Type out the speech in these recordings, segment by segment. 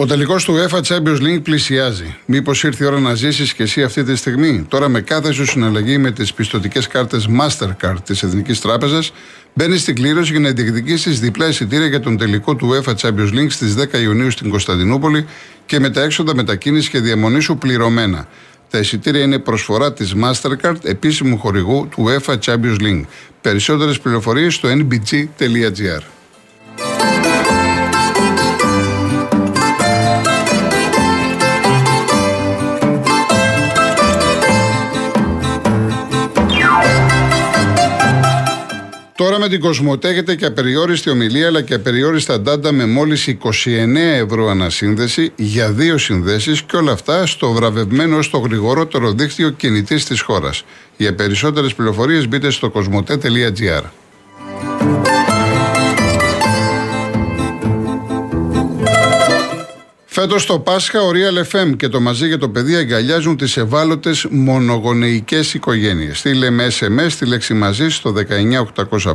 Ο τελικός του UEFA Champions League πλησιάζει. Μήπως ήρθε η ώρα να ζήσεις και εσύ αυτή τη στιγμή; Τώρα, με κάθε σου συναλλαγή με τις πιστοτικές κάρτες Mastercard της Εθνικής Τράπεζας, μπαίνεις στην κλήρωση για να διεκδικήσεις διπλά εισιτήρια για τον τελικό του UEFA Champions League στις 10 Ιουνίου στην Κωνσταντινούπολη και με τα έξοδα μετακίνησης και διαμονή σου πληρωμένα. Τα εισιτήρια είναι προσφορά της Mastercard, επίσημου χορηγού του UEFA Champions League. Περισσότερες πληροφορίες στο nbg.gr. Τώρα με την Κοσμοτέ έχετε και απεριόριστη ομιλία αλλά και απεριόριστα ντάντα με μόλις 29 ευρώ ανασύνδεση για δύο συνδέσεις και όλα αυτά στο βραβευμένο στο γρηγορότερο δίκτυο κινητής της χώρας. Για περισσότερες πληροφορίες μπείτε στο κοσμοτέ.gr. Φέτος το Πάσχα, ο Real FM και το Μαζί για το Παιδί αγκαλιάζουν τις ευάλωτες μονογονεϊκές οικογένειες. Στείλε με SMS τη λέξη Μαζί στο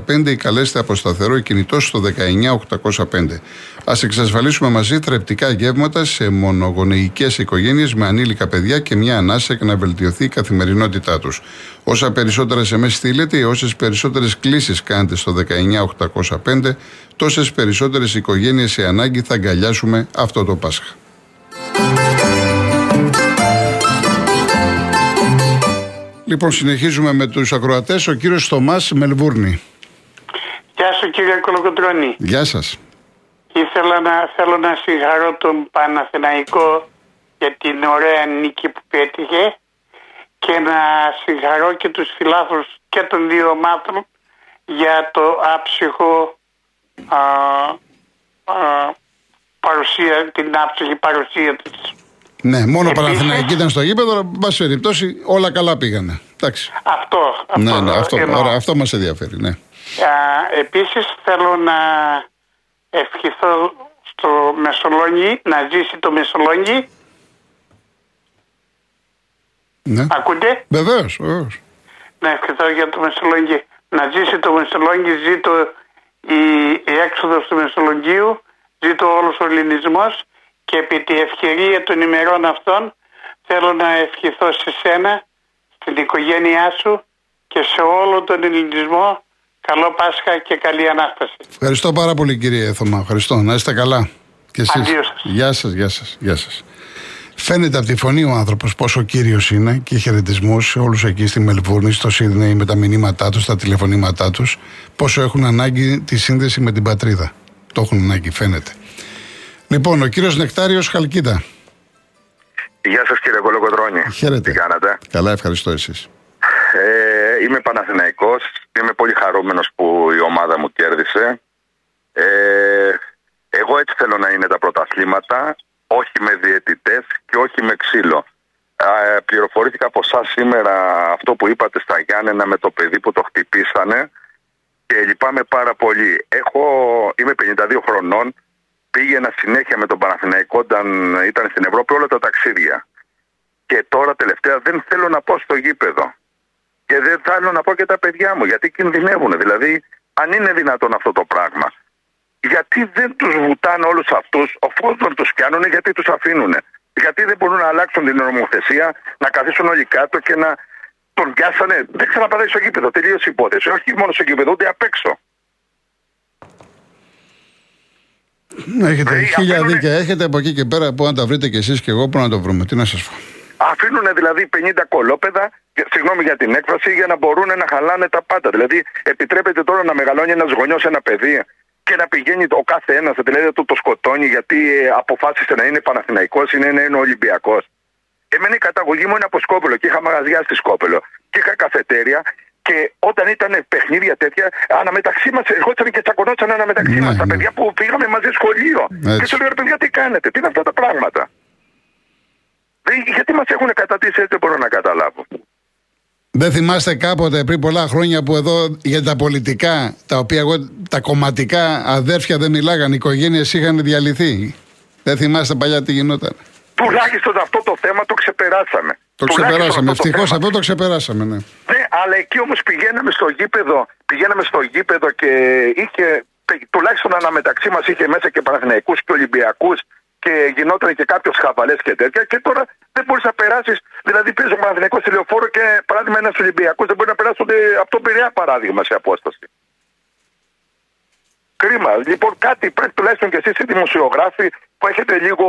19805 ή καλέστε από σταθερό κινητό στο 19805. Α εξασφαλίσουμε μαζί θρεπτικά γεύματα σε μονογονεϊκές οικογένειες με ανήλικα παιδιά και μια ανάσα για να βελτιωθεί η καθημερινότητά τους. Όσα περισσότερα SMS στείλετε ή όσες περισσότερες κλήσεις κάνετε στο 19805, τόσες περισσότερες οικογένειες σε ανάγκη θα αγκαλιάσουμε αυτό το Πάσχα. Λοιπόν, συνεχίζουμε με τους ακροατές. Ο κύριος Θωμάς Μελβούρνη. Γεια σου κύριε Κολοκοντρώνη. Γεια σας. Ήθελα να, θέλω να συγχαρώ τον Παναθηναϊκό για την ωραία νίκη που πέτυχε και να συγχαρώ και τους φιλάθλους και των δύο ομάδων για το άψυχο α, α, παρουσία, την άψυχη παρουσία της. Ναι, μόνο Επίσης, Παναθηναϊκή ήταν στο γήπεδο, αλλά πάση περιπτώσει όλα καλά πήγανε. Εντάξει. Αυτό, αυτό, ναι, ναι, αυτό, ωραία, αυτό μας ενδιαφέρει, ναι. Α, επίσης θέλω να ευχηθώ στο Μεσολόγγι, να ζήσει το Μεσολόγγι. Ναι. Ακούτε; Βεβαίως, βεβαίως. Να ευχηθώ για το Μεσολόγγι. Να ζήσει το Μεσολόγγι, ζήτω η, η έξοδος του Μεσολογγίου, ζήτω όλος ο ελληνισμός και επί τη ευκαιρία των ημερών αυτών θέλω να ευχηθώ σε σένα, στην οικογένειά σου και σε όλο τον ελληνισμό καλό Πάσχα και καλή Ανάσταση. Ευχαριστώ πάρα πολύ κύριε Θωμά. Ευχαριστώ. Να είστε καλά. Και εσείς. Γεια σας, γεια σας, γεια σας. Φαίνεται από τη φωνή ο άνθρωπος πόσο κύριος είναι και χαιρετισμούς σε όλους εκεί στη Μελβούρνη, στο Σίδνεϊ με τα μηνύματά τους, τα τηλεφωνήματά τους, πόσο έχουν ανάγκη τη σύνδεση με την πατρίδα. Το έχουν ανάγκη, φαίνεται. Λοιπόν, ο κύριος Νεκτάριος Χαλκίδα. Γεια σας κύριε Κολοκοτρόνη. Χαίρετε. Τι κάνατε; Καλά, ευχαριστώ εσείς. Ε, είμαι Παναθηναϊκός. Είμαι πολύ χαρούμενος που η ομάδα μου κέρδισε. Ε, εγώ έτσι θέλω να είναι τα πρωταθλήματα, όχι με διαιτητές και όχι με ξύλο. Ε, πληροφορήθηκα από εσάς σήμερα αυτό που είπατε στα Γιάννενα με το παιδί που το χτυπήσανε και λυπάμαι πάρα πολύ. Έχω, είμαι 52 χρονών, πήγαινα συνέχεια με τον Παναθηναϊκό όταν ήταν στην Ευρώπη όλα τα ταξίδια. Και τώρα τελευταία δεν θέλω να πω στο γήπεδο. Και δεν θέλω να πω και τα παιδιά μου γιατί κινδυνεύουν. Δηλαδή, αν είναι δυνατόν αυτό το πράγμα, γιατί δεν τους βουτάνε όλους αυτούς, οφόσον τους πιάνουν, γιατί τους αφήνουν. Γιατί δεν μπορούν να αλλάξουν την νομοθεσία, να καθίσουν όλοι κάτω και να τον πιάσανε. Δεν ξαναπατάει στο γήπεδο. Τελείωσε η υπόθεση. Όχι μόνο στο γήπεδο, ούτε απ' έξω. Έχετε δηλαδή, χίλια αφήνουνε... δίκαια. Έχετε από εκεί και πέρα που να τα βρείτε κι εσείς και εγώ που να το βρούμε. Τι να σας πω. Αφήνουν δηλαδή 50 κολόπεδα, συγγνώμη για την έκφραση, για να μπορούν να χαλάνε τα πάντα. Δηλαδή, επιτρέπεται τώρα να μεγαλώνει ένας γονιός ένα παιδί και να πηγαίνει ο κάθε ένας, δηλαδή το, το σκοτώνει γιατί ε, αποφάσισε να είναι Παναθηναϊκός ή να είναι Ολυμπιακός. Εμένα η καταγωγή μου είναι από Σκόπελο και είχα μαγαζιά στη Σκόπελο και είχα καφετέρια και όταν ήταν παιχνίδια τέτοια, αναμεταξύ μας ερχόταν και τσακωνόταν αναμεταξύ ναι, μας. Τα ναι. παιδιά που πήγαμε μαζί σχολείο. Έτσι. Και σου λέω, παιδιά, τι κάνετε, τι είναι αυτά τα πράγματα; Γιατί μας έχουν κατατήσει έτσι, δεν μπορώ να καταλάβω. Δεν θυμάστε κάποτε πριν πολλά χρόνια που εδώ για τα πολιτικά, τα οποία εγώ, τα κομματικά αδέρφια δεν μιλάγαν, οι οικογένειες είχαν διαλυθεί. Δεν θυμάστε παλιά τι γινόταν. Τουλάχιστον αυτό το θέμα το ξεπεράσαμε. Το ξεπεράσαμε. Ευτυχώς αυτό, αυτό το ξεπεράσαμε, ναι. Ναι, αλλά εκεί όμως πηγαίναμε στο γήπεδο, πηγαίναμε στο γήπεδο και είχε τουλάχιστον αναμεταξύ μας είχε μέσα και Παναθηναϊκούς και Ολυμπιακούς και γινόταν και κάποιος χαβαλές και τέτοια. Και τώρα δεν μπορείς να περάσεις. Δηλαδή, παίζει ο Παναθηναϊκός στη λεωφόρο και παράδειγμα ένας Ολυμπιακός δεν μπορεί να περάσει από τον Πειραιά παράδειγμα σε απόσταση. Κρίμα. Λοιπόν, κάτι πρέπει τουλάχιστον και εσείς οι δημοσιογράφοι που έχετε λίγο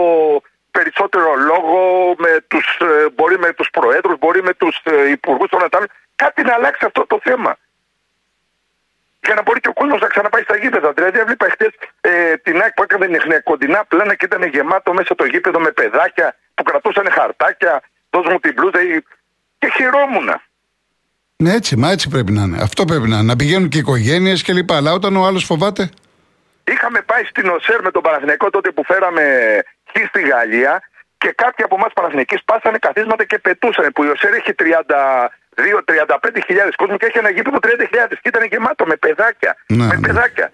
περισσότερο λόγο με τους, ε, μπορεί με τους προέδρους, μπορεί με τους ε, υπουργούς των Ατάλων, κάτι να αλλάξει αυτό το θέμα. Για να μπορεί και ο κόσμος να ξαναπάει στα γήπεδα. Δηλαδή, έβλεπα χτε ε, την ΑΕΚ που έκανε κοντινά πλάνα και ήταν γεμάτο μέσα το γήπεδο με παιδάκια που κρατούσαν χαρτάκια. Δώσ' μου την πλούτα και χαιρόμουν. Ναι, έτσι, μα έτσι πρέπει να είναι. Αυτό πρέπει να είναι. Να πηγαίνουν και οικογένειες κλπ. Αλλά όταν ο άλλος φοβάται; Είχαμε πάει στην ΟΣΕΡ με τον Παναθηναϊκό τότε που φέραμε χ στη Γαλλία και κάποιοι από εμάς Παναθηναϊκοί σπάσανε καθίσματα και πετούσαν. Που η ΟΣΕΡ έχει 32-35 χιλιάδες κόσμο και έχει ένα γήπεδο 30 χιλιάδες. Και ήταν γεμάτο με παιδάκια. Ναι, με ναι. παιδάκια.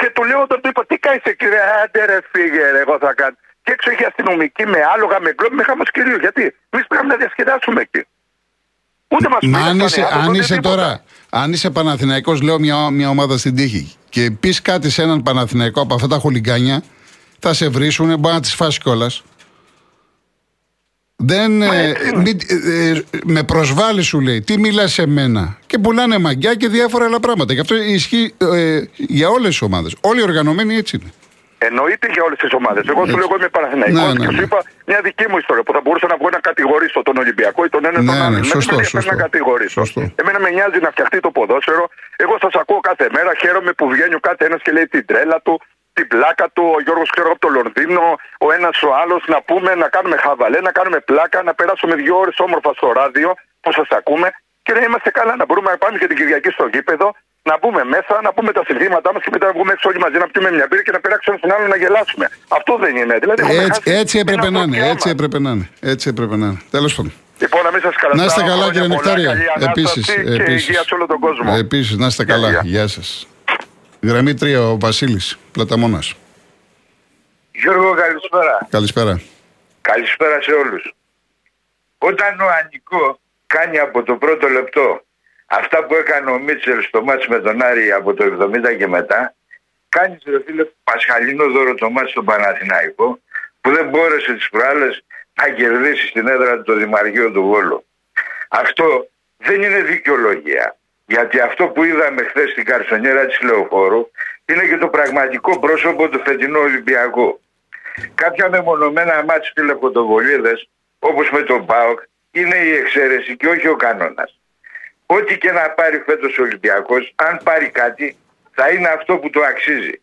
Και του λέω όταν του είπα, Τι κάνεις εκεί, ρε, άντε ρε, φύγε, ρε, εγώ θα κάνω. Και έξω έχει αστυνομική με άλογα, με γκλόπ, με χάμο κυρίως. Γιατί εμείς πρέπει να διασκεδάσουμε εκεί. Ούτε μας Μα αν είσαι, αν είσαι τώρα, αν είσαι Παναθηναϊκός, λέω μια, μια ομάδα στην τύχη και πεις κάτι σε έναν Παναθηναϊκό από αυτά τα χολιγκάνια, θα σε βρίσουν, μπορεί να τις φάσει κιόλας. Δεν, ε, μη- ε, ε, με προσβάλλει σου λέει, τι μιλάς σε μένα. Και πουλάνε μαγκιά και διάφορα άλλα πράγματα. Γι' αυτό ισχύει ε, για όλες τις ομάδες. Όλοι οι οργανωμένοι έτσι είναι. Εννοείται για όλες τις ομάδες. Εγώ σου λέω εγώ είμαι Παναθηναϊκός Ναι, ναι, και σου ναι. είπα μια δική μου ιστορία που θα μπορούσα να βγω να κατηγορήσω τον Ολυμπιακό ή τον ένα ή τον Ναι, άλλο. ναι, Δεν σωστό, με ενδιαφέρει σωστό. να κατηγορήσω. Σωστό. Εμένα με νοιάζει να φτιαχτεί το ποδόσφαιρο. Εγώ σας ακούω κάθε μέρα. Χαίρομαι που βγαίνει ο κάθε ένας και λέει την τρέλα του, την πλάκα του. Ο Γιώργος ξέρω από το Λονδίνο, ο ένας ο άλλος. Να πούμε, να κάνουμε χαβαλέ, να κάνουμε πλάκα, να περάσουμε δύο ώρες όμορφα στο ράδιο που σας ακούμε και να είμαστε καλά. Να μπορούμε να πάμε και την Κυριακή στο γήπεδο, να μπούμε μέσα, να πούμε τα συνθήματά μας και μετά να βγούμε έξω όλοι μαζί να πιούμε μια μπύρα και να περάξουμε στον άλλο να γελάσουμε. Αυτό δεν είναι. Δηλαδή, έχουμε Έτσι, χάσει έτσι την έπρεπε να είναι. ανθρωπιά Έτσι μας. έπρεπε να είναι. Έτσι έπρεπε να είναι. Τέλος πάντων. Λοιπόν, να μην σας καλά. Να είστε καλά, κύριε Νεκτάρια. Επίσης. Επίση. Και υγεία σε όλο τον κόσμο. Επίσης, να είστε καλά. Γεια. Γεια σας. Γραμμή 3, ο Βασίλης Πλαταμόνα. Γιώργο, καλησπέρα. Καλησπέρα. Καλησπέρα σε όλους. Όταν ο Ανικό κάνει από το πρώτο λεπτό αυτά που έκανε ο Μίτσελ στο μάτς με τον Άρη από το 70 και μετά, κάνεις ρε φίλε πασχαλινό δώρο το μάτς στον Παναθηναϊκό που δεν μπόρεσε τις προάλλες να κερδίσει στην έδρα του το Δημαργείο του Βόλου. Αυτό δεν είναι δικαιολογία. Γιατί αυτό που είδαμε χθες στην καρσονιέρα της Λεωφόρου είναι και το πραγματικό πρόσωπο του φετινού Ολυμπιακού. Κάποια μεμονωμένα μάτς τηλεφωτοβολίδες όπως με τον ΠΑΟΚ είναι η εξαίρεση και όχι ο κανόνας. Ό,τι και να πάρει φέτος ο Ολυμπιακός, αν πάρει κάτι, θα είναι αυτό που το αξίζει.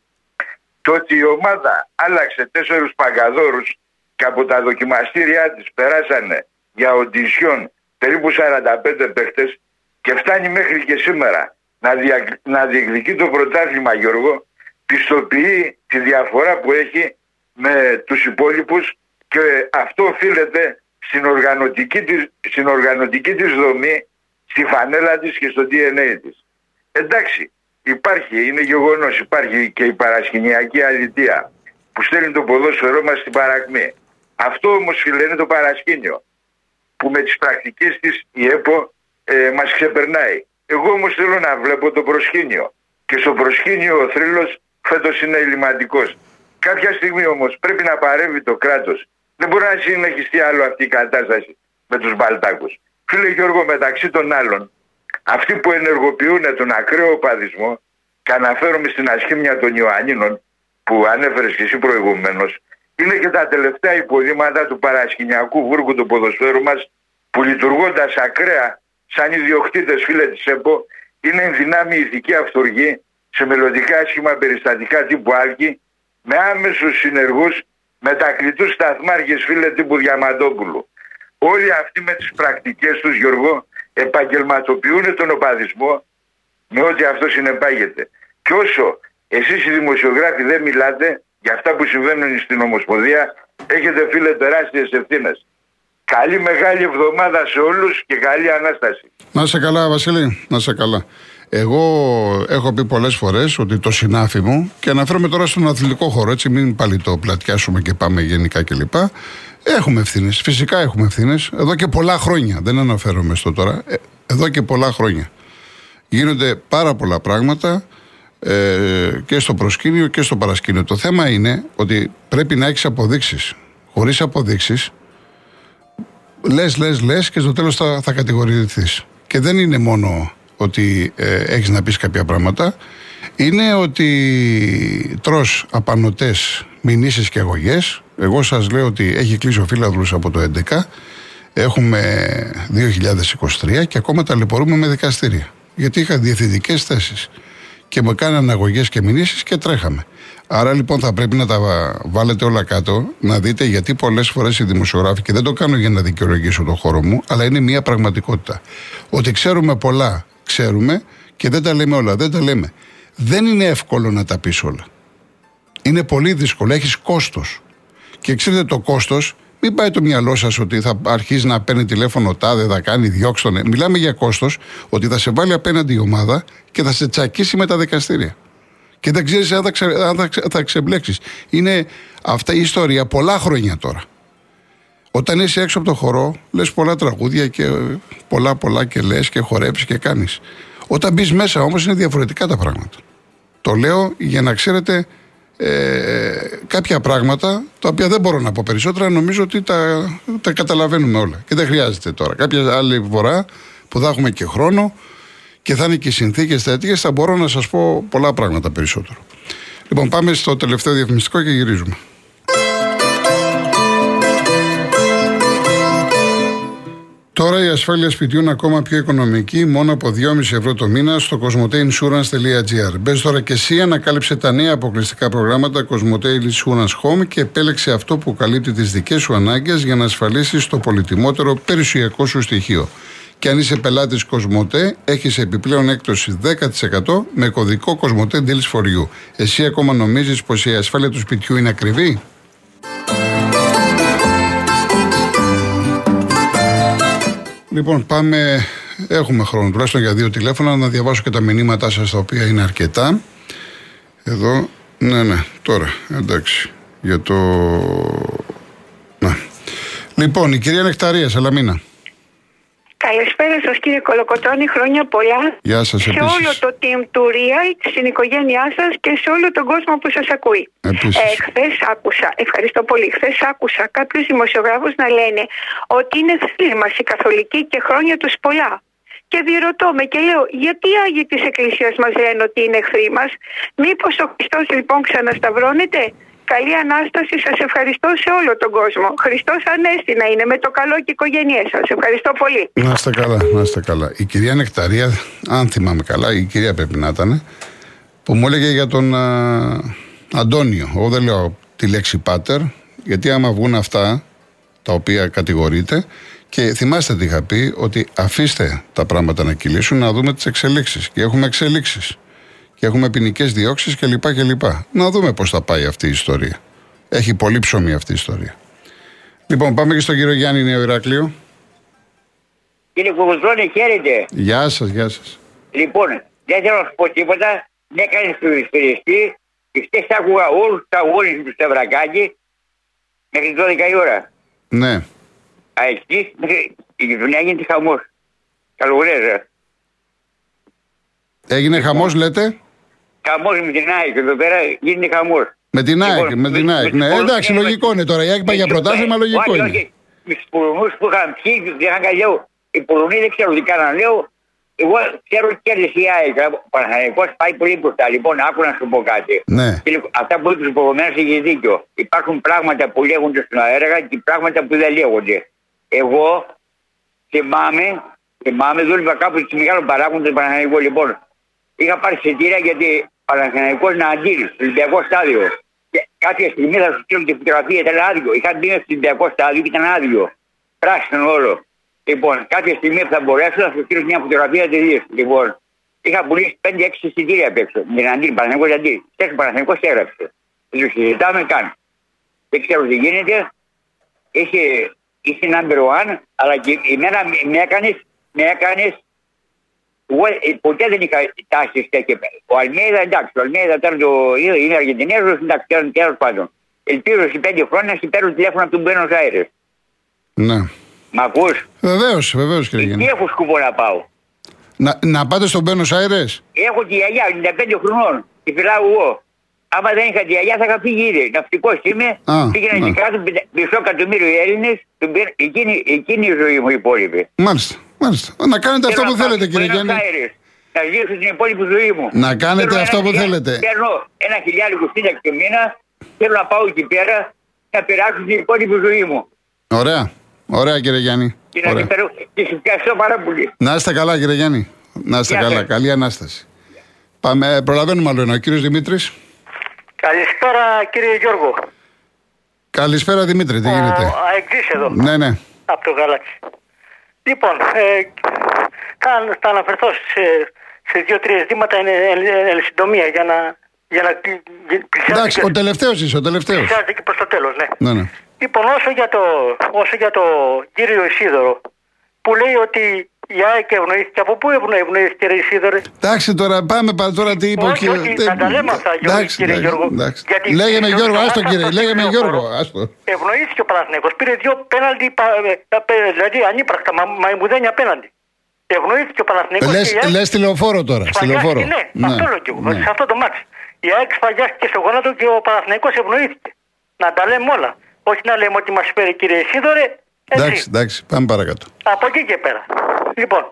Το ότι η ομάδα άλλαξε τέσσερους παγκαδόρους και από τα δοκιμαστήριά της περάσανε για οντισιόν περίπου 45 παίχτες και φτάνει μέχρι και σήμερα να, δια, να διεκδικεί το πρωτάθλημα Γιώργο πιστοποιεί τη διαφορά που έχει με τους υπόλοιπους και αυτό οφείλεται στην οργανωτική της, στην οργανωτική της δομή, στη φανέλα της και στο DNA της. Εντάξει, υπάρχει, είναι γεγονός, υπάρχει και η παρασκηνιακή αλητεία που στέλνει το ποδόσφαιρό μας στην παρακμή. Αυτό όμως φίλε είναι το παρασκήνιο που με τις πρακτικές της η ΕΠΟ ε, μας ξεπερνάει. Εγώ όμως θέλω να βλέπω το προσκήνιο και στο προσκήνιο ο θρύλος φέτος είναι ελληματικός. Κάποια στιγμή όμως πρέπει να παρέμβει το κράτος. Δεν μπορεί να συνεχιστεί άλλο αυτή η κατάσταση με τους Μπαλτάκους. Φίλε Γιώργο, μεταξύ των άλλων, αυτοί που ενεργοποιούν τον ακραίο παδισμό και αναφέρομαι στην ασχήμια των Ιωαννίνων που ανέφερες και εσύ προηγουμένως, είναι και τα τελευταία υποδείγματα του παρασκηνιακού βούργου του ποδοσφαίρου μας που λειτουργώντας ακραία σαν ιδιοκτήτες φίλε της ΕΠΟ είναι εν δυνάμει ηθική αυτοργή σε μελλοντικά άσχημα περιστατικά τύπου Άλκη με άμεσους συνεργούς μετακλητούς σταθμάρχες φίλε τύπου Διαμαντόπουλου. Όλοι αυτοί με τις πρακτικές τους Γιώργο επαγγελματοποιούν τον οπαδισμό με ό,τι αυτό συνεπάγεται. Και όσο εσείς οι δημοσιογράφοι δεν μιλάτε για αυτά που συμβαίνουν στην Ομοσπονδία έχετε φίλε τεράστιες ευθύνες. Καλή μεγάλη εβδομάδα σε όλους και καλή Ανάσταση. Να είσαι καλά, Βασίλη. Να είσαι καλά. Εγώ έχω πει πολλές φορές ότι το συνάφι μου, και αναφέρομαι τώρα στον αθλητικό χώρο, έτσι μην πάλι το πλατιάσουμε και πάμε γενικά κλπ. Έχουμε ευθύνες. Φυσικά έχουμε ευθύνες. Εδώ και πολλά χρόνια. Δεν αναφέρομαι στο τώρα. Ε, Εδώ και πολλά χρόνια. Γίνονται πάρα πολλά πράγματα ε, και στο προσκήνιο και στο παρασκήνιο. Το θέμα είναι ότι πρέπει να έχεις αποδείξεις. χωρίς αποδείξεις, λες, λες, λες και στο τέλος θα, θα κατηγορηθείς. Και δεν είναι μόνο ότι ε, έχεις να πεις κάποια πράγματα, είναι ότι τρως απανοτές μηνύσεις και αγωγές. Εγώ σας λέω ότι έχει κλείσει ο φύλαδρος από το 2011. Έχουμε 2023 και ακόμα ταλαιπωρούμε με δικαστήρια. Γιατί είχα διευθυντικές θέσεις. Και μου κάνανε αγωγέ και μηνύσεις και τρέχαμε. Άρα λοιπόν θα πρέπει να τα βάλετε όλα κάτω, να δείτε γιατί πολλές φορές οι δημοσιογράφοι, και δεν το κάνω για να δικαιολογήσω το χώρο μου, αλλά είναι μια πραγματικότητα. Ότι ξέρουμε πολλά, ξέρουμε και δεν τα λέμε όλα. Δεν τα λέμε. Δεν είναι εύκολο να τα πεις όλα. Είναι πολύ δύσκολο. Έχεις κόστος. Και ξέρετε το κόστος, μην πάει το μυαλό σας ότι θα αρχίσει να παίρνει τηλέφωνο τάδε, θα κάνει διώξτονε. Μιλάμε για κόστος ότι θα σε βάλει απέναντι η ομάδα και θα σε τσακίσει με τα δικαστήρια. Και δεν ξέρεις αν θα, ξε, θα, θα ξεμπλέξεις. Είναι αυτά η ιστορία πολλά χρόνια τώρα. Όταν είσαι έξω από το χορό, λες πολλά τραγούδια και πολλά πολλά και λες και χορεύει και κάνεις. Όταν μπεις μέσα όμως είναι διαφορετικά τα πράγματα. Το λέω για να ξέρετε ε, κάποια πράγματα τα οποία δεν μπορώ να πω περισσότερα. Νομίζω ότι τα, τα καταλαβαίνουμε όλα. Και δεν χρειάζεται τώρα. Κάποια άλλη φορά που θα έχουμε και χρόνο και θα είναι και οι συνθήκες τέτοιε, θα μπορώ να σας πω πολλά πράγματα περισσότερο. Λοιπόν, πάμε στο τελευταίο διαφημιστικό και γυρίζουμε. Τώρα η ασφάλεια σπιτιού είναι ακόμα πιο οικονομική, μόνο από 2,5 ευρώ το μήνα στο cosmoteinsurance.gr. Μπες τώρα και εσύ, ανακάλυψε τα νέα αποκλειστικά προγράμματα Cosmote Insurance Home και επέλεξε αυτό που καλύπτει τις δικές σου ανάγκες για να ασφαλίσεις το πολυτιμότερο περιουσιακό σου στοιχείο. Και αν είσαι πελάτης Cosmote, έχεις επιπλέον έκπτωση 10% με κωδικό Cosmote Deals for You. Εσύ ακόμα νομίζεις πως η ασφάλεια του σπιτιού είναι ακριβή; Λοιπόν, πάμε. Έχουμε χρόνο τουλάχιστον για δύο τηλέφωνα να διαβάσω και τα μηνύματά σας τα οποία είναι αρκετά. Εδώ, ναι, ναι, τώρα, εντάξει. Για το. Να. Λοιπόν, η κυρία Νεκταρίας, Σαλαμίνα. Καλησπέρα σας κύριε Κολοκοτώνη, χρόνια πολλά. Γεια σας, Σε όλο το team του ΡΙΑ, στην οικογένειά σας και σε όλο τον κόσμο που σας ακούει. Επίσης. Ε, Χθες άκουσα, ευχαριστώ πολύ. Χθες άκουσα κάποιους δημοσιογράφους να λένε ότι είναι φίλοι μα οι καθολικοί και χρόνια τους πολλά. Και διερωτώ με και λέω, γιατί οι Άγιοι της Εκκλησίας μας λένε ότι είναι εχθροί μα, Μήπως ο Χριστός λοιπόν ξανασταυρώνεται; Καλή Ανάσταση, σας ευχαριστώ σε όλο τον κόσμο. Χριστός Ανέστη να είναι με το καλό και οι οικογένειέ σας. Ευχαριστώ πολύ. Να είστε καλά, να είστε καλά. Η κυρία Νεκταρία, αν θυμάμαι καλά, η κυρία πρέπει να ήταν, που μου έλεγε για τον α, Αντώνιο. Εγώ δεν λέω τη λέξη πάτερ, γιατί άμα βγουν αυτά τα οποία κατηγορείτε, και θυμάστε τι είχα πει, ότι αφήστε τα πράγματα να κυλήσουν, να δούμε τις εξελίξεις. Και έχουμε εξελίξεις. Και έχουμε ποινικές διώξεις κλπ. κλπ. Να δούμε πώς θα πάει αυτή η ιστορία. Έχει πολύ ψωμί αυτή η ιστορία. Λοιπόν, πάμε και στον κύριο Γιάννη Νέο Ηράκλειο. Κύριε Κουκουζόνη, χαίρετε. Γεια σας, γεια σας. Λοιπόν, δεν θέλω να σου πω τίποτα. Με έκανε στο υπηρεσιστή και χτες άκουγα όλους του αγώνε τους Σταυρακάκη μέχρι 12 η ώρα. Ναι. Α, εκεί μέχρι η γειτονιά γίνεται χαμός. Καλογρέζα. Έγινε χαμός, λέτε; Χαμός με την ΑΕΚ εδώ πέρα γίνεται χαμός. Με την ΑΕΚ, με την ΑΕΚ. Ναι, εντάξει, λογικό είναι τώρα. Η ΑΕΚ πάει για πρωτάθλημα, λογικό όχι, είναι. όχι. Με τους Πολωνού που είχαν πιει, δεν είχαν καλλιό. Οι Πολωνοί δεν ξέρω τι κάναν. Λέω, εγώ ξέρω ότι κέρδισε η ΑΕΚ. Ο Παναγενικό πάει πολύ μπροστά. Λοιπόν, άκου να σου πω κάτι. Ναι. Και λοιπόν, Αυτά που είπε προηγουμένως έχει δίκιο. Υπάρχουν πράγματα που λέγονται στην αέρα και πράγματα που δεν λέγονται. Εγώ θυμάμαι, θυμάμαι, δούλευα κάπου σε μεγάλο παράγοντα του Παναγενικού. Λοιπόν, είχα πάρει εισιτήρια γιατί Παναγενικό να αντίλει στο Ολυμπιακό στάδιο. Και κάποια στιγμή θα σου στείλω τη φωτογραφία, ήταν άδειο. Είχα μπει στο Ολυμπιακό στάδιο και ήταν άδειο. Πράσινο όλο. Λοιπόν, κάποια στιγμή θα μπορέσω να σου στείλω μια φωτογραφία τη δει. Λοιπόν, είχα πουλήσει 5-6 εισιτήρια απ' έξω. Με την αντίλη, Παναγενικό αντίλη. Τέσσερα Παναγενικό έγραψε. Δεν το συζητάμε καν. Δεν ξέρω τι γίνεται. Είχε, είσαι number one, αλλά και εμένα με έκανε, με έκανες εγώ ε, ποτέ δεν είχα τάσεις τέτοια. Ο Αλμέιδα εντάξει, ο Αλμέιδα ήταν το. είναι Αργεντινέζος, εντάξει, ήταν τέλο πάντων. Ελπίζω σε πέντε χρόνια να παίρνω τηλέφωνο από τον Μπένο Άιρε. Ναι. Μ' ακούς; Βεβαίως, βεβαίως κύριε Τι Γιάννη. έχω σκοπό να πάω. Να, να πάτε στον Μπένο Άιρε. Έχω τη γιαγιά 95 χρονών. Τη φυλάω εγώ. Άμα δεν είχα τη γιαγιά θα είχα φύγει ήδη. Ναυτικός είμαι. Α, Πήγαινα ναι. και κάτω πεντε- μισό εκατομμύριο Έλληνες. Εκείνη, εκείνη η ζωή μου υπόλοιπη. Μάλιστα. Μάλιστα. Να κάνετε αυτό Θέλω που να πάω θέλετε, στο κύριε Buenos Γιάννη. Aires, Να ζήσω την υπόλοιπη ζωή μου. Να κάνετε Θέλω αυτό ένα που χιλιά- θέλετε. Παίρνω ένα χιλιάρικο σύνταξη το μήνα. Θέλω να πάω εκεί πέρα να περάσω την υπόλοιπη ζωή μου. Ωραία. Ωραία, κύριε Γιάννη. Και να Ωραία. την περάσω. Και σε ευχαριστώ πάρα πολύ. Να είστε καλά, κύριε Γιάννη. Να είστε Γεια καλά. σας. Καλή ανάσταση. Πάμε, ε, προλαβαίνουμε άλλο ένα. Ο κύριος Δημήτρης. Καλησπέρα κύριε Γιώργο. Καλησπέρα, Δημήτρη. Τι γίνεται; Ο Αεξής εδώ, Ναι, ναι. από το Γαλάτσι. Λοιπόν, ε, θα, θα αναφερθώ σε, σε δύο-τρία ζητήματα εν, εν, εν, εν συντομία για να, για να κλει- πλησιάσετε Εντάξει, και- ο τελευταίος είσαι, ο τελευταίος. πλησιάσετε και προς το τέλος, ναι. Ναι, ναι. Λοιπόν, όσο για το, όσο για το κύριο Ισίδωρο, που λέει ότι η ΑΕΚ ευνοήθηκε. Από πού ευνοεί- ευνοήθηκε, ρε Ισίδωρε; Εντάξει τώρα, πάμε πα- τώρα τι είπε ο Όχι, κύριος- όχι, τε- να τα λέμε αυτά, Γιώργο, εντάξει, κύριε εντάξει, Γιώργο. εντάξει. Γιατί Λέγε με στο- Γιώργο, στο άστο μάτς κύριε, αυτό λέγε με στο Γιώργο, λεωφόρο, άστο. Ευνοήθηκε ο Παναθηναϊκός. Πήρε δύο πέναλτι, πα- ε, ε, ε, δηλαδή ανύπρακτα, μα, μαϊμουδένια πέναλτι. Ευνοήθηκε ο Παναθηναϊκός Λες, και η ΑΕΚ λες τηλεοφόρο τώρα, στη λεωφόρο. σφαγιάστηκε, Ναι, αυτό λέω και εγώ. ναι. Σε αυτό το μάτι. Η ΑΕΚ σφαγιάστηκε στο γόνατο και ο Παναθηναϊκός ευνοήθηκε. Να τα λέμε όλα. Όχι να λέμε ότι μας φέρει κύριε Σίδωρε. Εντάξει, Έτσι. εντάξει, πάμε παρακάτω. Από εκεί και πέρα. Λοιπόν,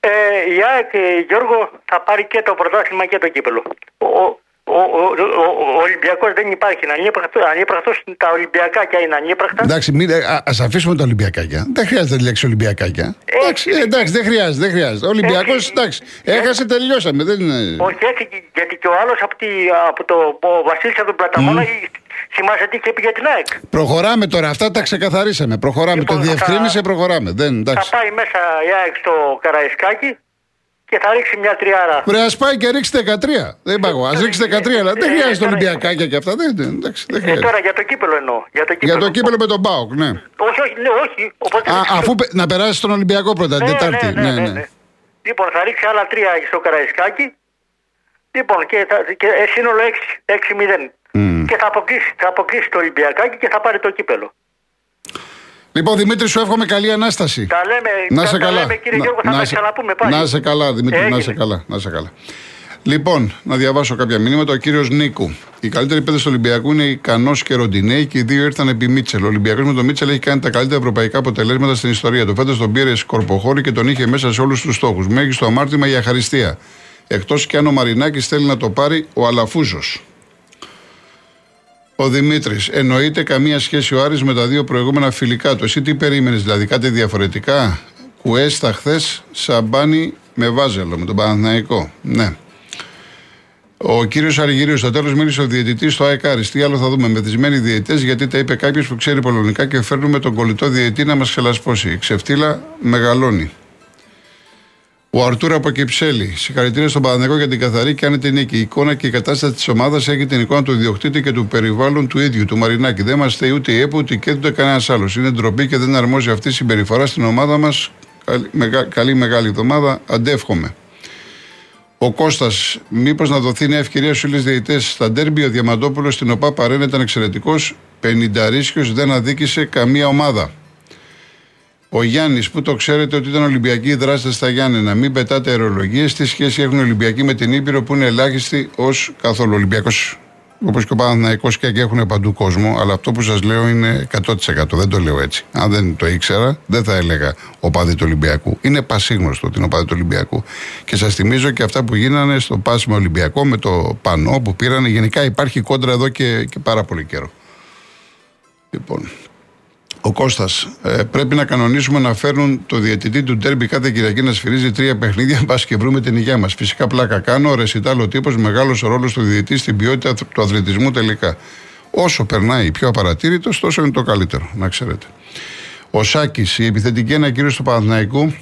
ε, η ΑΕΚ, ε, Γιώργο, θα πάρει και το πρωτάθλημα και το κύπελο. Ο, ο, ο, ο, ο, ο Ολυμπιακός δεν υπάρχει. Είναι ανύπρακτο, ανύπρακτος, τα Ολυμπιακάκια είναι ανύπρακτα. Εντάξει, μην, ε, α ας αφήσουμε τα Ολυμπιακάκια. Δεν χρειάζεται τη λέξη Ολυμπιακάκια. Εντάξει, ε, εντάξει, δεν χρειάζεται, δεν χρειάζεται. Ο Ολυμπιακός, Έτσι. εντάξει, έχασε, τελειώσαμε. Δεν είναι... Όχι έτσι, γιατί και ο άλλος από, τη, από το ο Βασίλης από τον Πλαταμόνα θυμάσαι τι είχε πει για την ΑΕΚ; Προχωράμε τώρα, αυτά τα ξεκαθαρίσαμε. Προχωράμε. Λοιπόν, το θα- διευκρίνησε, προχωράμε. Δεν, Θα εντάξει. πάει μέσα η ΑΕΚ στο Καραϊσκάκι και θα ρίξει μια τριάρα. Πρέπει να πάει και ρίξει 13. Δεν είπα εγώ. Α ρίξει 13, αλλά δεν Ε, χρειάζεται τώρα- Ολυμπιακάκια και αυτά. Δεν, δεν, εντάξει, δεν Ε, χρειάζεται. τώρα για το κύπελο εννοώ. Για το Για κύπελο. το κύπελο με τον Μπάουκ, ναι. Όχι, όχι, ναι, όχι. Οπότε Α, αφού πε- να περάσει στον Ολυμπιακό πρώτα, την Ναι, Τετάρτη. ναι, ναι, ναι, ναι. Λοιπόν, θα ρίξει άλλα τρία στο Καραϊσκάκι. Λοιπόν, και, θα, και ε, σύνολο 6, 6-0. Μμμ. Και θα αποκλείσει, θα αποκλείσει το Ολυμπιακάκι και θα πάρει το κύπελο. Λοιπόν, Δημήτρη, σου εύχομαι καλή ανάσταση. Τα λέμε, Να τα- σε τα καλά. λέμε, κύριε Γιώργο, θα τα σε- ξαναπούμε πάλι. Να σε καλά, Δημήτρη, να Έγινε. σε καλά. Να σε καλά. Λοιπόν, να διαβάσω κάποια μηνύματα. Ο κύριος Νίκου. Η καλύτερη παίδε του Ολυμπιακού είναι ικανός και ροντινέη και οι δύο ήρθαν επί Μίτσελ. Ο Ολυμπιακός με τον Μίτσελ έχει κάνει τα καλύτερα ευρωπαϊκά αποτελέσματα στην ιστορία του. Φέτος τον πήρε σκορποχώρη και τον είχε μέσα σε όλους τους στόχους. Μέγιστο αμάρτημα για χαριστία. Εκτός και αν ο Μαρινάκης θέλει να το πάρει ο Αλαφούζος. Ο Δημήτρης. Εννοείται καμία σχέση ο Άρης με τα δύο προηγούμενα φιλικά του. Εσύ τι περίμενες, δηλαδή κάτι διαφορετικά; Κουέστα χθες, Σαμπάνι με Βάζελο, με τον Παναθηναϊκό. Ναι. Ο κύριος Αριγύριο στο τέλος μίλησε ο διαιτητής στο ΑΕΚ Άρης. Τι άλλο θα δούμε, μεθυσμένοι διαιτητές, γιατί τα είπε κάποιος που ξέρει πολωνικά και φέρνουμε τον κολλητό διαιτητή να μας ξελασπώσει. Η ξεφτύλα μεγαλώνει. Ο Αρτούρα από Κυψέλη. Συγχαρητήρια στον Παναθηναϊκό για την καθαρή και άνετη νίκη. Η εικόνα και η κατάσταση της ομάδας έχει την εικόνα του ιδιοκτήτη και του περιβάλλον του ίδιου, του Μαρινάκη. Δεν είμαστε ούτε η ΕΠΟ, ούτε η ΚΕΤ, ούτε κανένας άλλος. Είναι ντροπή και δεν αρμόζει αυτή η συμπεριφορά στην ομάδα μας. Καλή, μεγα- καλή μεγάλη εβδομάδα. Αντεύχομαι. Ο Κώστας, μήπως να δοθεί μια ευκαιρία στους Έλληνες διαιτητές στα ντέρμπι. Ο Διαμαντόπουλος στην ΟΠΑ Παρένα ήταν εξαιρετικός. 50 δεν αδίκησε καμία ομάδα. Ο Γιάννης, που το ξέρετε ότι ήταν Ολυμπιακοί δράστες στα Γιάννενα. Μην πετάτε αερολογίες. Τι σχέση έχουν οι Ολυμπιακοί με την Ήπειρο που είναι ελάχιστη ως καθόλου. Ολυμπιακός, όπως και ο Παναθυναϊκό και εκεί έχουν παντού κόσμο. Αλλά αυτό που σας λέω είναι 100%. Δεν το λέω έτσι. Αν δεν το ήξερα, δεν θα έλεγα ο παδί του Ολυμπιακού. Είναι πασίγνωστο ότι είναι ο παδί του Ολυμπιακού. Και σας θυμίζω και αυτά που γίνανε στο πάσιμο Ολυμπιακό με το πανό που πήρανε. Γενικά υπάρχει κόντρα εδώ και, και πάρα πολύ καιρό. Λοιπόν, ο Κώστας, ε, πρέπει να κανονίσουμε να φέρνουν το διαιτητή του ντέρμπι κάθε Κυριακή να σφυρίζει τρία παιχνίδια, μπας και βρούμε την υγεία μας. Φυσικά πλάκα κάνω. Ο Ρεσιτάλ ο τύπος, μεγάλος ο ρόλος του διαιτητή στην ποιότητα του αθλητισμού τελικά. Όσο περνάει πιο απαρατήρητος, τόσο είναι το καλύτερο, να ξέρετε. Ο Σάκης, η επιθετική ένα κύριο του Παναθηναϊκού,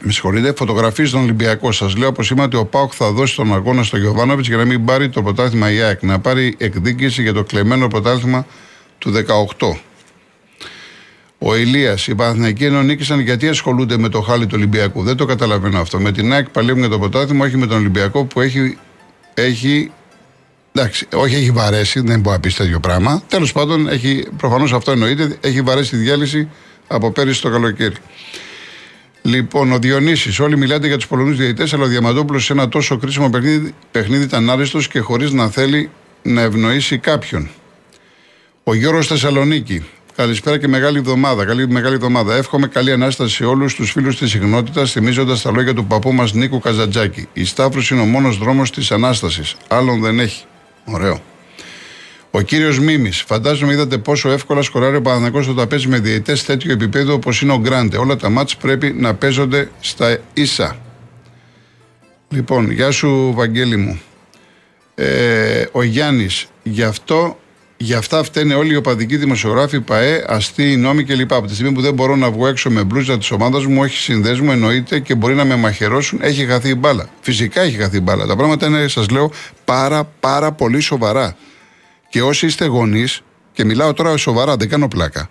με συγχωρείτε, φωτογραφίζει τον Ολυμπιακό. Σας λέω όπω είμαι ότι ο Πάοκ θα δώσει τον αγώνα στο Γιωβάνοβιτς για να μην πάρει το πρωτάθλημα η ΑΕΚ. Να πάρει εκδίκηση για το κλεμμένο πρωτάθλημα του 18. Ο Ηλίας, οι Παναθηναϊκοί ενώ νίκησαν γιατί ασχολούνται με το χάλι του Ολυμπιακού. Δεν το καταλαβαίνω αυτό. Με την ΑΕΚ παλεύουν για το πρωτάθλημα, όχι με τον Ολυμπιακό που έχει. έχει εντάξει, όχι έχει βαρέσει, δεν μπορεί να πεις τέτοιο πράγμα. Τέλος πάντων, έχει, προφανώς αυτό εννοείται, έχει βαρέσει τη διάλυση από πέρυσι το καλοκαίρι. Λοιπόν, ο Διονύσης, όλοι μιλάτε για τους Πολωνούς διαιτητές, αλλά ο Διαμαντόπουλος σε ένα τόσο κρίσιμο παιχνίδι, παιχνίδι ήταν άριστο και χωρίς να θέλει να ευνοήσει κάποιον. Ο Γιώργος Θεσσαλονίκη. Καλησπέρα και μεγάλη εβδομάδα. Καλή μεγάλη εβδομάδα. Εύχομαι καλή ανάσταση σε όλους τους φίλους της συχνότητα, θυμίζοντας τα λόγια του παππού μας Νίκου Καζατζάκη. Η Σταύρωση είναι ο μόνος δρόμος της ανάστασης. Άλλον δεν έχει. Ωραίο. Ο κύριος Μίμης. Φαντάζομαι είδατε πόσο εύκολα σκοράρει ο Παναθανικό όταν παίζει με διαιτέ τέτοιο επίπεδο όπως είναι ο Γκράντε. Όλα τα μάτς πρέπει να παίζονται στα ίσα. Λοιπόν, γεια σου, Βαγγέλη μου. Ε, ο Γιάννης, γι' αυτό Γι' αυτά φταίνε όλοι οι οπαδικοί δημοσιογράφοι, ΠαΕ, αστεί, νόμοι κλπ. Από τη στιγμή που δεν μπορώ να βγω έξω με μπλούζα της ομάδας μου, όχι συνδέσμου, εννοείται και μπορεί να με μαχαιρώσουν, έχει χαθεί η μπάλα. Φυσικά έχει χαθεί η μπάλα. Τα πράγματα είναι, σας λέω, πάρα πάρα πολύ σοβαρά. Και όσοι είστε γονείς, και μιλάω τώρα σοβαρά, δεν κάνω πλάκα.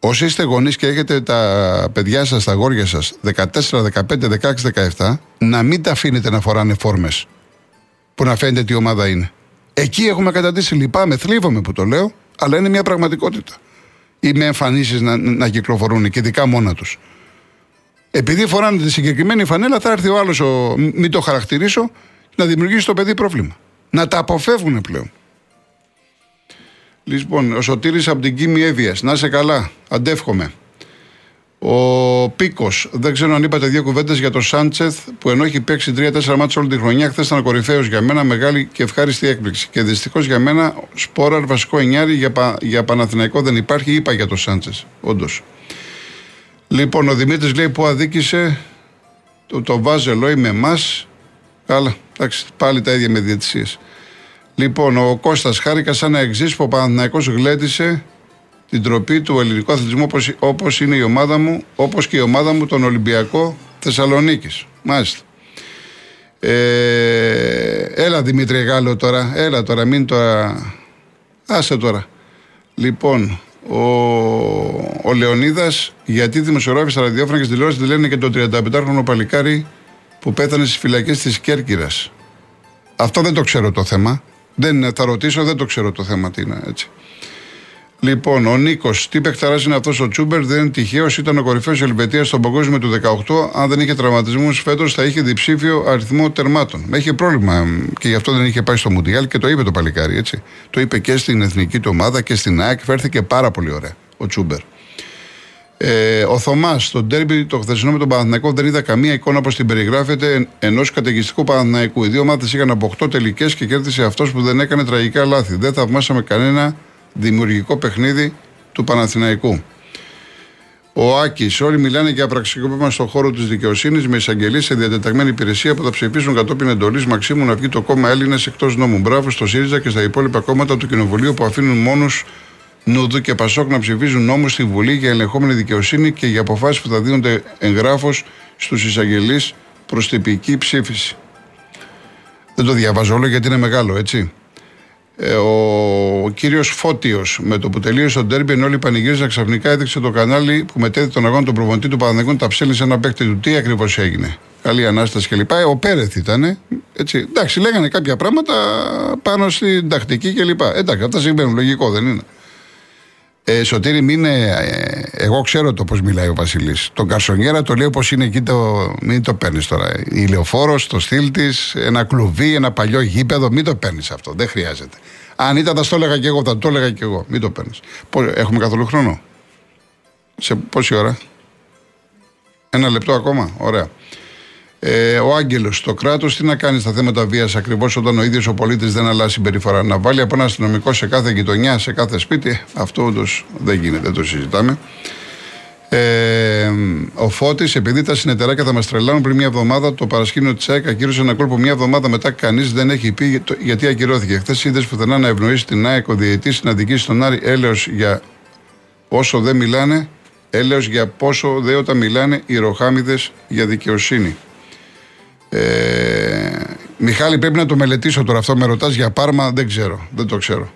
Όσοι είστε γονείς και έχετε τα παιδιά σας, τα γόρια σας 14, 15, 16, 17, να μην τα αφήνετε να φοράνε φόρμες που να φαίνεται τι ομάδα είναι. Εκεί έχουμε καταντήσει. Λυπάμαι, θλίβομαι που το λέω, αλλά είναι μια πραγματικότητα. Ή με εμφανίσεις να, να κυκλοφορούν και ειδικά μόνα τους. Επειδή φοράνε τη συγκεκριμένη φανέλα, θα έρθει ο άλλος, μην το χαρακτηρίσω, να δημιουργήσει το παιδί πρόβλημα. Να τα αποφεύγουν πλέον. Λοιπόν, ο Σωτήρης από την Κίμη Εύβοιας. Να είσαι καλά. Αντεύχομαι. Ο Πίκος, δεν ξέρω αν είπατε δύο κουβέντες για το Σάντσεθ που ενώ έχει παίξει 3-4 μάτια όλη τη χρονιά, χθες ήταν κορυφαίος για μένα, μεγάλη και ευχάριστη έκπληξη. Και δυστυχώς για μένα, σπόραρ βασικό εννιάρι για, πα, για Παναθηναϊκό δεν υπάρχει, είπα για το Σάντσεθ. Όντως. Λοιπόν, ο Δημήτρης λέει που αδίκησε το, το Βάζελο με εμάς. Καλά, εντάξει, πάλι τα ίδια με διαιτησίες. Λοιπόν, ο Κώστας χάρηκας σαν να εξής που ο Παναθηναϊκός γλέντισε την τροπή του ελληνικού αθλητισμού όπως, όπως είναι η ομάδα μου, όπως και η ομάδα μου τον Ολυμπιακό Θεσσαλονίκης. Μάλιστα. Ε, έλα Δημήτρη Γάλλο τώρα, έλα τώρα, μην τώρα, άσε τώρα. Λοιπόν, ο, ο Λεωνίδας, γιατί δημοσιογράφοι στα ραδιόφωνα και στη τηλεόρασης τη λένε και το 35χρονο παλικάρι που πέθανε στις φυλακές της Κέρκυρας. Αυτό δεν το ξέρω το θέμα. Δεν, θα ρωτήσω, δεν το ξέρω το θέμα τι είναι έτσι. Λοιπόν, ο Νίκος, τι παιχταρά είναι αυτός ο Τσούμπερ, δεν είναι τυχαίος, ήταν ο κορυφαίος Ελβετία στον παγκόσμιο του 18. Αν δεν είχε τραυματισμούς φέτος, θα είχε διψήφιο αριθμό τερμάτων. Έχει πρόβλημα και γι' αυτό δεν είχε πάει στο Μουντιάλ και το είπε το παλικάρι, έτσι. Το είπε και στην εθνική του ομάδα και στην ΑΕΚ. Φέρθηκε πάρα πολύ ωραία ο Τσούμπερ. Ε, ο Θωμάς, στο ντέρμπι το χθεσινό με τον Παναθηναϊκό δεν είδα καμία εικόνα όπως την περιγράφεται ενός καταιγιστικού Παναθηναϊκού. Οι δύο ομάδε είχαν από 8 τελικές και κέρδισε αυτός που δεν έκανε τραγικά λάθη. Δεν θαυμάσαμε κανένα δημιουργικό παιχνίδι του Παναθηναϊκού. Ο Άκης, όλοι μιλάνε για πραξικόπημα στον χώρο της δικαιοσύνης με εισαγγελίες σε διατεταγμένη υπηρεσία που θα ψηφίσουν κατόπιν εντολής Μαξίμου να βγει το κόμμα Έλληνες εκτός νόμου. Μπράβο στο ΣΥΡΙΖΑ και στα υπόλοιπα κόμματα του Κοινοβουλίου που αφήνουν μόνους Νουδού και Πασόκ να ψηφίζουν νόμους στη Βουλή για ελεγχόμενη δικαιοσύνη και για αποφάσεις που θα δίνονται εγγράφο στους εισαγγελείς προς τυπική ψήφιση. Δεν το διαβάζω όλο γιατί είναι μεγάλο, έτσι. Ε, ο, ο κύριος Φώτιος με το που τελείωσε το ντέρμπι, ενώ όλοι πανηγύριζαν ξαφνικά έδειξε το κανάλι που μετέδιδε τον αγώνα του προπονητή του Παναγενικού τα ψέλνει σε ένα παίκτη του. Τι ακριβώς έγινε; Καλή ανάσταση κλπ. Ο Πέρεθ ήταν. Έτσι. Εντάξει, λέγανε κάποια πράγματα πάνω στην τακτική κλπ. Εντάξει, αυτά συμβαίνουν. Λογικό δεν είναι. Ε, Σωτήρη, μην είναι. Ε, εγώ ξέρω το πώς μιλάει ο Βασιλής. Τον Καρσονιέρα το λέει όπω είναι εκεί, το, μην το παίρνεις τώρα. Η λεωφόρος, το στυλ της, ένα κλουβί, ένα παλιό γήπεδο, μην το παίρνεις αυτό. Δεν χρειάζεται. Αν ήταν, θα το έλεγα και εγώ, θα το έλεγα και εγώ. Μην το παίρνεις. Έχουμε καθόλου χρόνο; Σε πόση ώρα; Ένα λεπτό ακόμα. Ωραία. Ε, ο Άγγελος, το κράτος τι να κάνεις στα θέματα βίας ακριβώς όταν ο ίδιος ο πολίτης δεν αλλάζει συμπεριφορά. Να βάλει από ένα αστυνομικό σε κάθε γειτονιά, σε κάθε σπίτι, αυτό όντως δεν γίνεται, δεν το συζητάμε. Ε, ο Φώτης, επειδή τα συνεταιράκια θα μας τρελάνουν πριν μια εβδομάδα, το παρασκήνιο τη ΑΕΚ ακύρωσε ένα κόλπο μια εβδομάδα μετά. Κανείς δεν έχει πει γιατί ακυρώθηκε. Χθες είδες πουθενά να ευνοήσει την ΑΕΚ ο διαιτή να δικήσει τον Άρη έλεος για όσο δεν μιλάνε, έλεος για πόσο δε όταν μιλάνε οι ροχάμιδες για δικαιοσύνη. Ε, Μιχάλη, πρέπει να το μελετήσω τώρα αυτό. Με ρωτάς για πάρμα, δεν ξέρω. Δεν το ξέρω.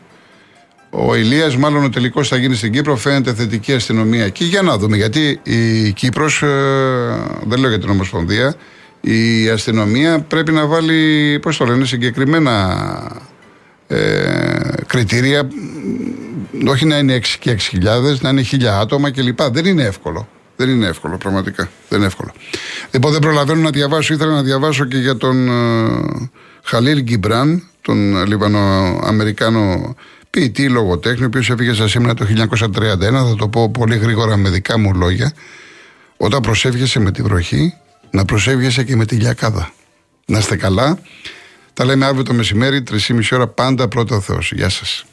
Ο Ηλίας, μάλλον ο τελικός θα γίνει στην Κύπρο, φαίνεται θετική αστυνομία. Και για να δούμε, γιατί η Κύπρος, ε, δεν λέω για την Ομοσπονδία, η αστυνομία πρέπει να βάλει, πώς το λένε, συγκεκριμένα ε, κριτήρια. Όχι να είναι 6 και 6.000, να είναι 1.000 άτομα κλπ. Δεν είναι εύκολο. Δεν είναι εύκολο, πραγματικά. Δεν είναι εύκολο. Λοιπόν, δεν προλαβαίνω να διαβάσω. Ήθελα να διαβάσω και για τον ε, Χαλίλ Γκιμπράν τον Λιβανοαμερικάνο ποιητή, λογοτέχνη, ο οποίος έφυγε στα σήμερα το 1931. Θα το πω πολύ γρήγορα με δικά μου λόγια. Όταν προσεύγεσαι με τη βροχή, να προσεύγεσαι και με τη λιακάδα. Να είστε καλά. Τα λέμε αύριο το μεσημέρι, 3,5 ώρα πάντα πρώτα ο Θεός. Γεια σας.